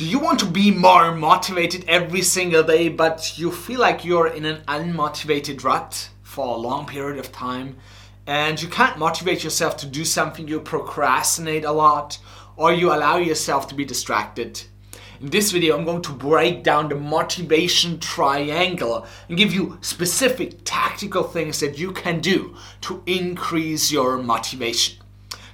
Do you want to be more motivated every single day, but you feel like you're in an unmotivated rut for a long period of time and you can't motivate yourself to do something, you procrastinate a lot, or you allow yourself to be distracted? In this video, I'm going to break down the motivation triangle and give you specific tactical things that you can do to increase your motivation.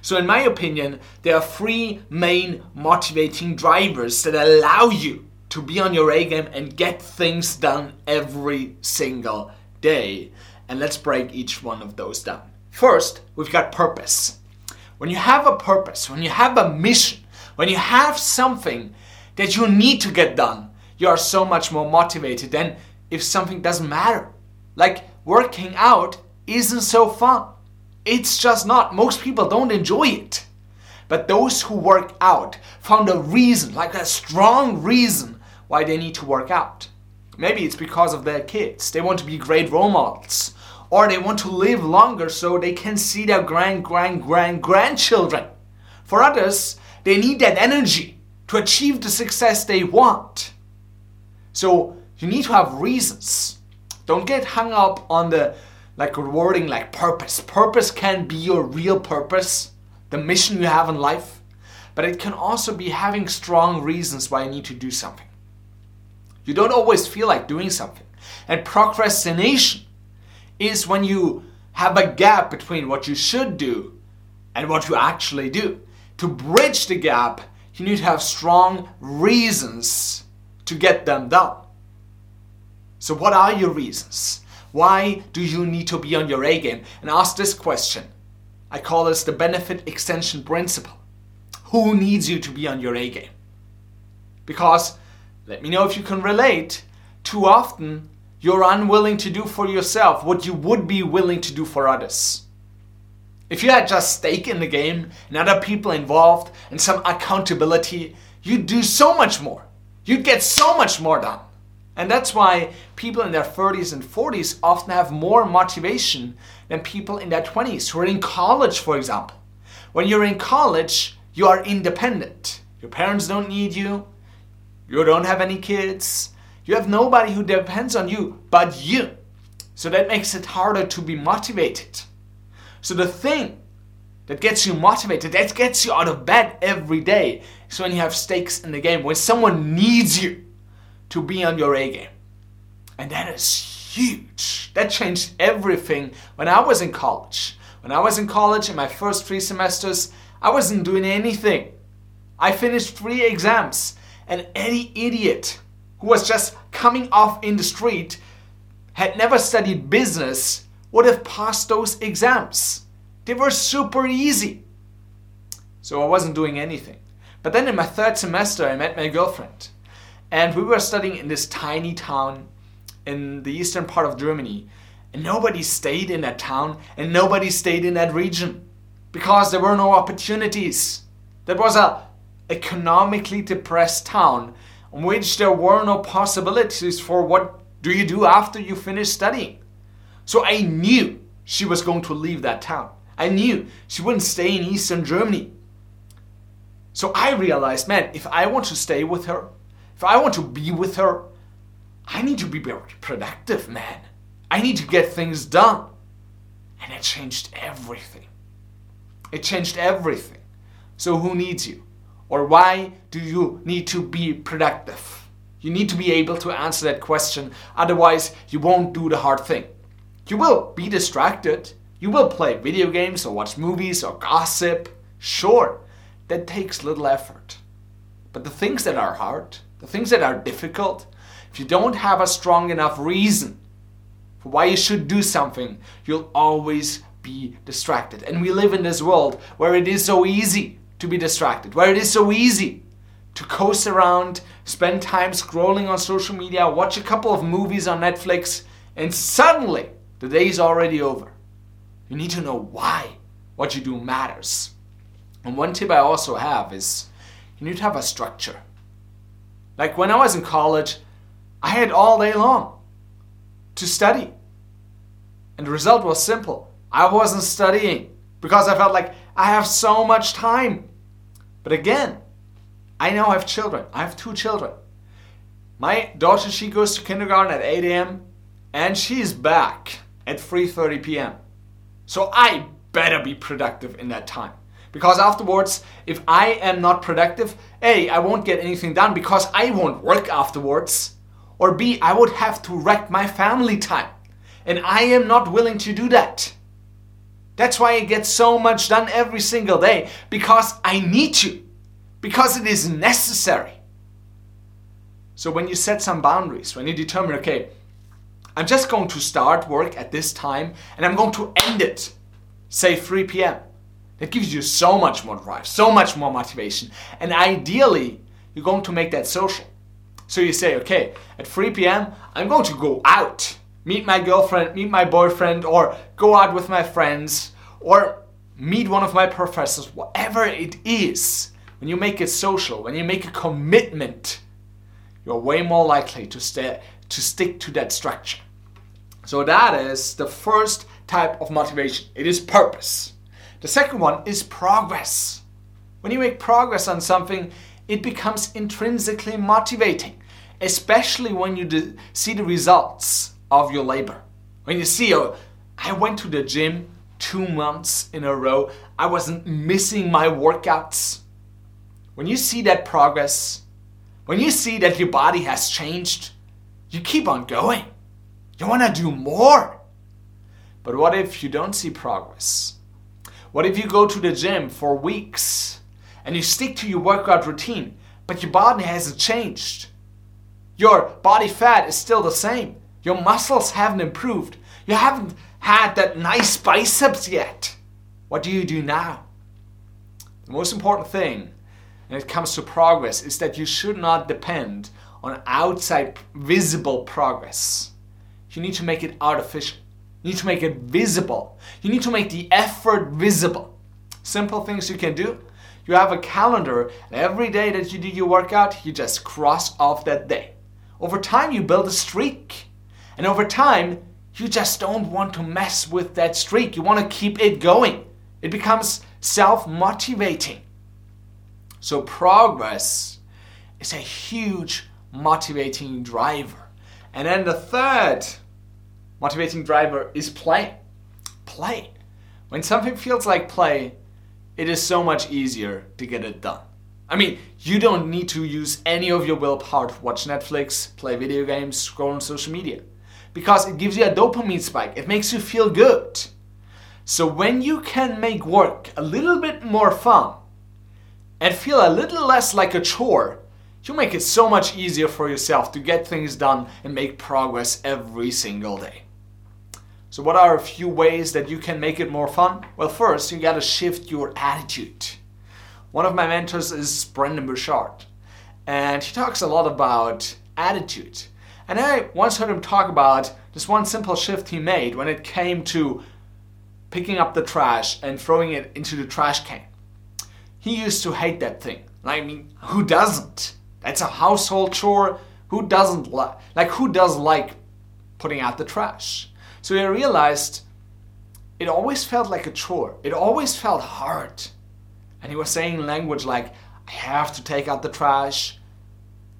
So, in my opinion, there are three main motivating drivers that allow you to be on your A game and get things done every single day. And let's break each one of those down. First, we've got purpose. When you have a purpose, when you have a mission, when you have something that you need to get done, you are so much more motivated than if something doesn't matter. Like working out isn't so fun. It's just not. Most people don't enjoy it. But those who work out found a reason, like a strong reason, why they need to work out. Maybe it's because of their kids. They want to be great role models. Or they want to live longer so they can see their grand, grand, grand, grandchildren. For others, they need that energy to achieve the success they want. So you need to have reasons. Don't get hung up on the like rewarding like purpose. Purpose can be your real purpose, the mission you have in life, but it can also be having strong reasons why you need to do something. You don't always feel like doing something. And procrastination is when you have a gap between what you should do and what you actually do. To bridge the gap, you need to have strong reasons to get them done. So, what are your reasons? Why do you need to be on your A game? And ask this question. I call this the benefit extension principle. Who needs you to be on your A game? Because, let me know if you can relate, too often you're unwilling to do for yourself what you would be willing to do for others. If you had just stake in the game and other people involved and some accountability, you'd do so much more. You'd get so much more done. And that's why people in their 30s and 40s often have more motivation than people in their 20s who are in college, for example. When you're in college, you are independent. Your parents don't need you. You don't have any kids. You have nobody who depends on you but you. So that makes it harder to be motivated. So the thing that gets you motivated, that gets you out of bed every day, is when you have stakes in the game, when someone needs you to be on your A game. And that is huge. That changed everything when I was in college. When I was in college in my first three semesters, I wasn't doing anything. I finished three exams, and any idiot who was just coming off in the street, had never studied business, would have passed those exams. They were super easy. So I wasn't doing anything. But then in my third semester, I met my girlfriend. And we were studying in this tiny town in the eastern part of Germany. And nobody stayed in that town and nobody stayed in that region because there were no opportunities. That was a economically depressed town in which there were no possibilities for what do you do after you finish studying. So I knew she was going to leave that town. I knew she wouldn't stay in Eastern Germany. So I realized, man, if I want to stay with her, if I want to be with her, I need to be productive, man. I need to get things done. And it changed everything. It changed everything. So who needs you? Or why do you need to be productive? You need to be able to answer that question, otherwise, you won't do the hard thing. You will be distracted. You will play video games or watch movies or gossip. Sure, that takes little effort. But the things that are hard, the things that are difficult, if you don't have a strong enough reason for why you should do something, you'll always be distracted. And we live in this world where it is so easy to be distracted, where it is so easy to coast around, spend time scrolling on social media, watch a couple of movies on Netflix, and suddenly the day is already over. You need to know why what you do matters. And one tip I also have is you need to have a structure. Like when I was in college, I had all day long to study. And the result was simple. I wasn't studying because I felt like I have so much time. But again, I now have children. I have two children. My daughter, she goes to kindergarten at 8 a.m. and she's back at 3:30 p.m. So I better be productive in that time. Because afterwards, if I am not productive, A, I won't get anything done because I won't work afterwards. Or B, I would have to wreck my family time. And I am not willing to do that. That's why I get so much done every single day because I need to, because it is necessary. So when you set some boundaries, when you determine, okay, I'm just going to start work at this time and I'm going to end it, say 3 p.m. That gives you so much more drive, so much more motivation. And ideally, you're going to make that social. So you say, okay, at 3 p.m., I'm going to go out, meet my girlfriend, meet my boyfriend, or go out with my friends, or meet one of my professors, whatever it is. When you make it social, when you make a commitment, you're way more likely to, stay, to stick to that structure. So that is the first type of motivation. It is purpose. The second one is progress. When you make progress on something, it becomes intrinsically motivating, especially when you see the results of your labor. When you see, oh, I went to the gym two months in a row, I wasn't missing my workouts. When you see that progress, when you see that your body has changed, you keep on going. You want to do more. But what if you don't see progress? What if you go to the gym for weeks and you stick to your workout routine, but your body hasn't changed? Your body fat is still the same. Your muscles haven't improved. You haven't had that nice biceps yet. What do you do now? The most important thing when it comes to progress is that you should not depend on outside visible progress. You need to make it artificial. You need to make it visible. You need to make the effort visible. Simple things you can do. You have a calendar, and every day that you do your workout, you just cross off that day. Over time, you build a streak. And over time, you just don't want to mess with that streak. You want to keep it going. It becomes self motivating. So, progress is a huge motivating driver. And then the third motivating driver is play. Play. When something feels like play, it is so much easier to get it done. I mean, you don't need to use any of your willpower to watch Netflix, play video games, scroll on social media. Because it gives you a dopamine spike, it makes you feel good. So when you can make work a little bit more fun and feel a little less like a chore, you make it so much easier for yourself to get things done and make progress every single day. So, what are a few ways that you can make it more fun? Well, first, you gotta shift your attitude. One of my mentors is Brendon Burchard, and he talks a lot about attitude. And I once heard him talk about this one simple shift he made when it came to picking up the trash and throwing it into the trash can. He used to hate that thing. I mean, who doesn't? That's a household chore. Who doesn't like? Like, who does like putting out the trash? So I realized it always felt like a chore. It always felt hard. And he was saying language like, I have to take out the trash.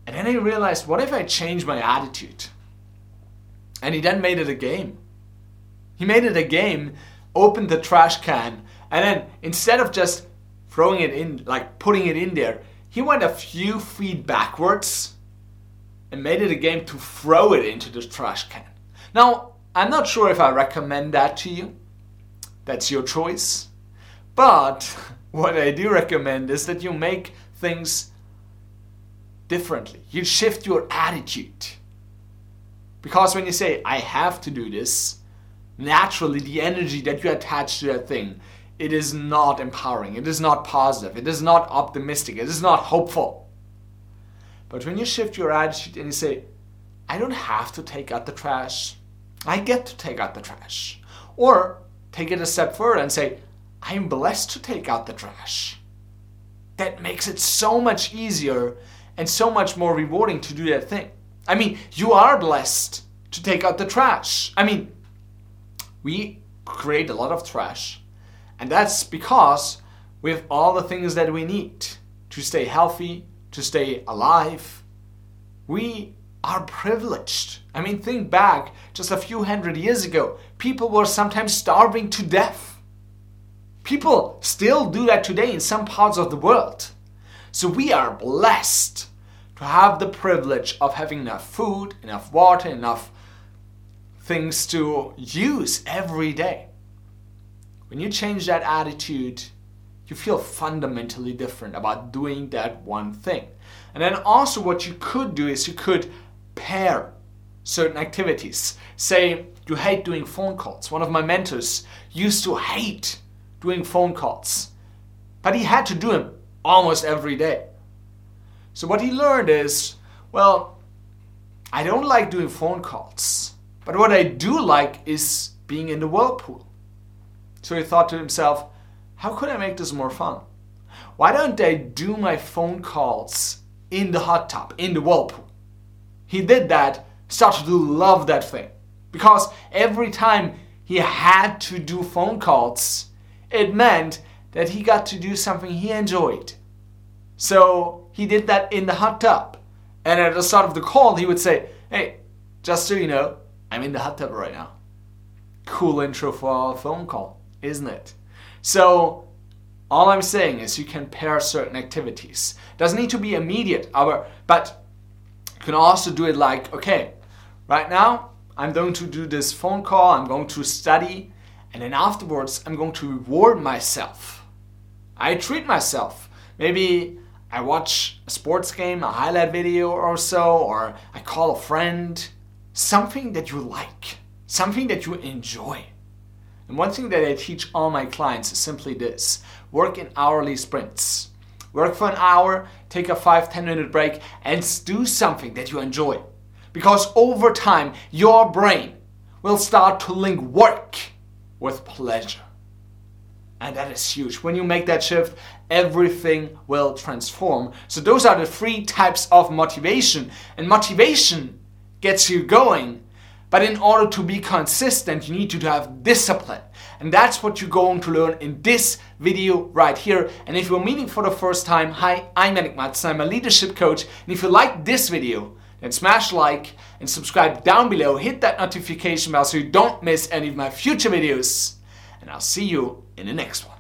And then I realized, what if I change my attitude? And he then made it a game. He made it a game, opened the trash can, and then instead of just throwing it in, like putting it in there, he went a few feet backwards and made it a game to throw it into the trash can. Now, I'm not sure if I recommend that to you. That's your choice. But what I do recommend is that you make things differently. You shift your attitude. Because when you say, I have to do this, naturally the energy that you attach to that thing, it is not empowering, it is not positive, it is not optimistic, it is not hopeful. But when you shift your attitude and you say, I don't have to take out the trash, I get to take out the trash. Or take it a step further and say, I'm blessed to take out the trash. That makes it so much easier and so much more rewarding to do that thing. I mean, you are blessed to take out the trash. I mean, we create a lot of trash, and that's because we have all the things that we need to stay healthy, to to stay alive. We are privileged. I mean, think back just a few hundred years ago. People were sometimes starving to death. People still do that today in some parts of the world. So we are blessed to have the privilege of having enough food, enough water, enough things to use every day. When you change that attitude, you feel fundamentally different about doing that one thing. And then also, what you could do is you could pair certain activities. Say you hate doing phone calls. One of my mentors used to hate doing phone calls, but he had to do them almost every day. So, what he learned is well, I don't like doing phone calls, but what I do like is being in the whirlpool. So he thought to himself, how could I make this more fun? Why don't I do my phone calls in the hot tub, in the whirlpool? He did that, started to love that thing. Because every time he had to do phone calls, it meant that he got to do something he enjoyed. So he did that in the hot tub. And at the start of the call, he would say, Hey, just so you know, I'm in the hot tub right now. Cool intro for a phone call, isn't it? So all I'm saying is you can pair certain activities. Doesn't need to be immediate, but can also do it like, okay, right now I'm going to do this phone call, I'm going to study, and then afterwards I'm going to reward myself. I treat myself. Maybe I watch a sports game, a highlight video or so, or I call a friend. Something that you like, something that you enjoy. And one thing that I teach all my clients is simply this work in hourly sprints. Work for an hour, take a 5 10 minute break, and do something that you enjoy. Because over time, your brain will start to link work with pleasure. And that is huge. When you make that shift, everything will transform. So, those are the three types of motivation. And motivation gets you going but in order to be consistent, you need to have discipline. And that's what you're going to learn in this video right here. And if you're meeting for the first time, hi, I'm Yannik Matzner, I'm a leadership coach. And if you like this video, then smash like and subscribe down below. Hit that notification bell so you don't miss any of my future videos. And I'll see you in the next one.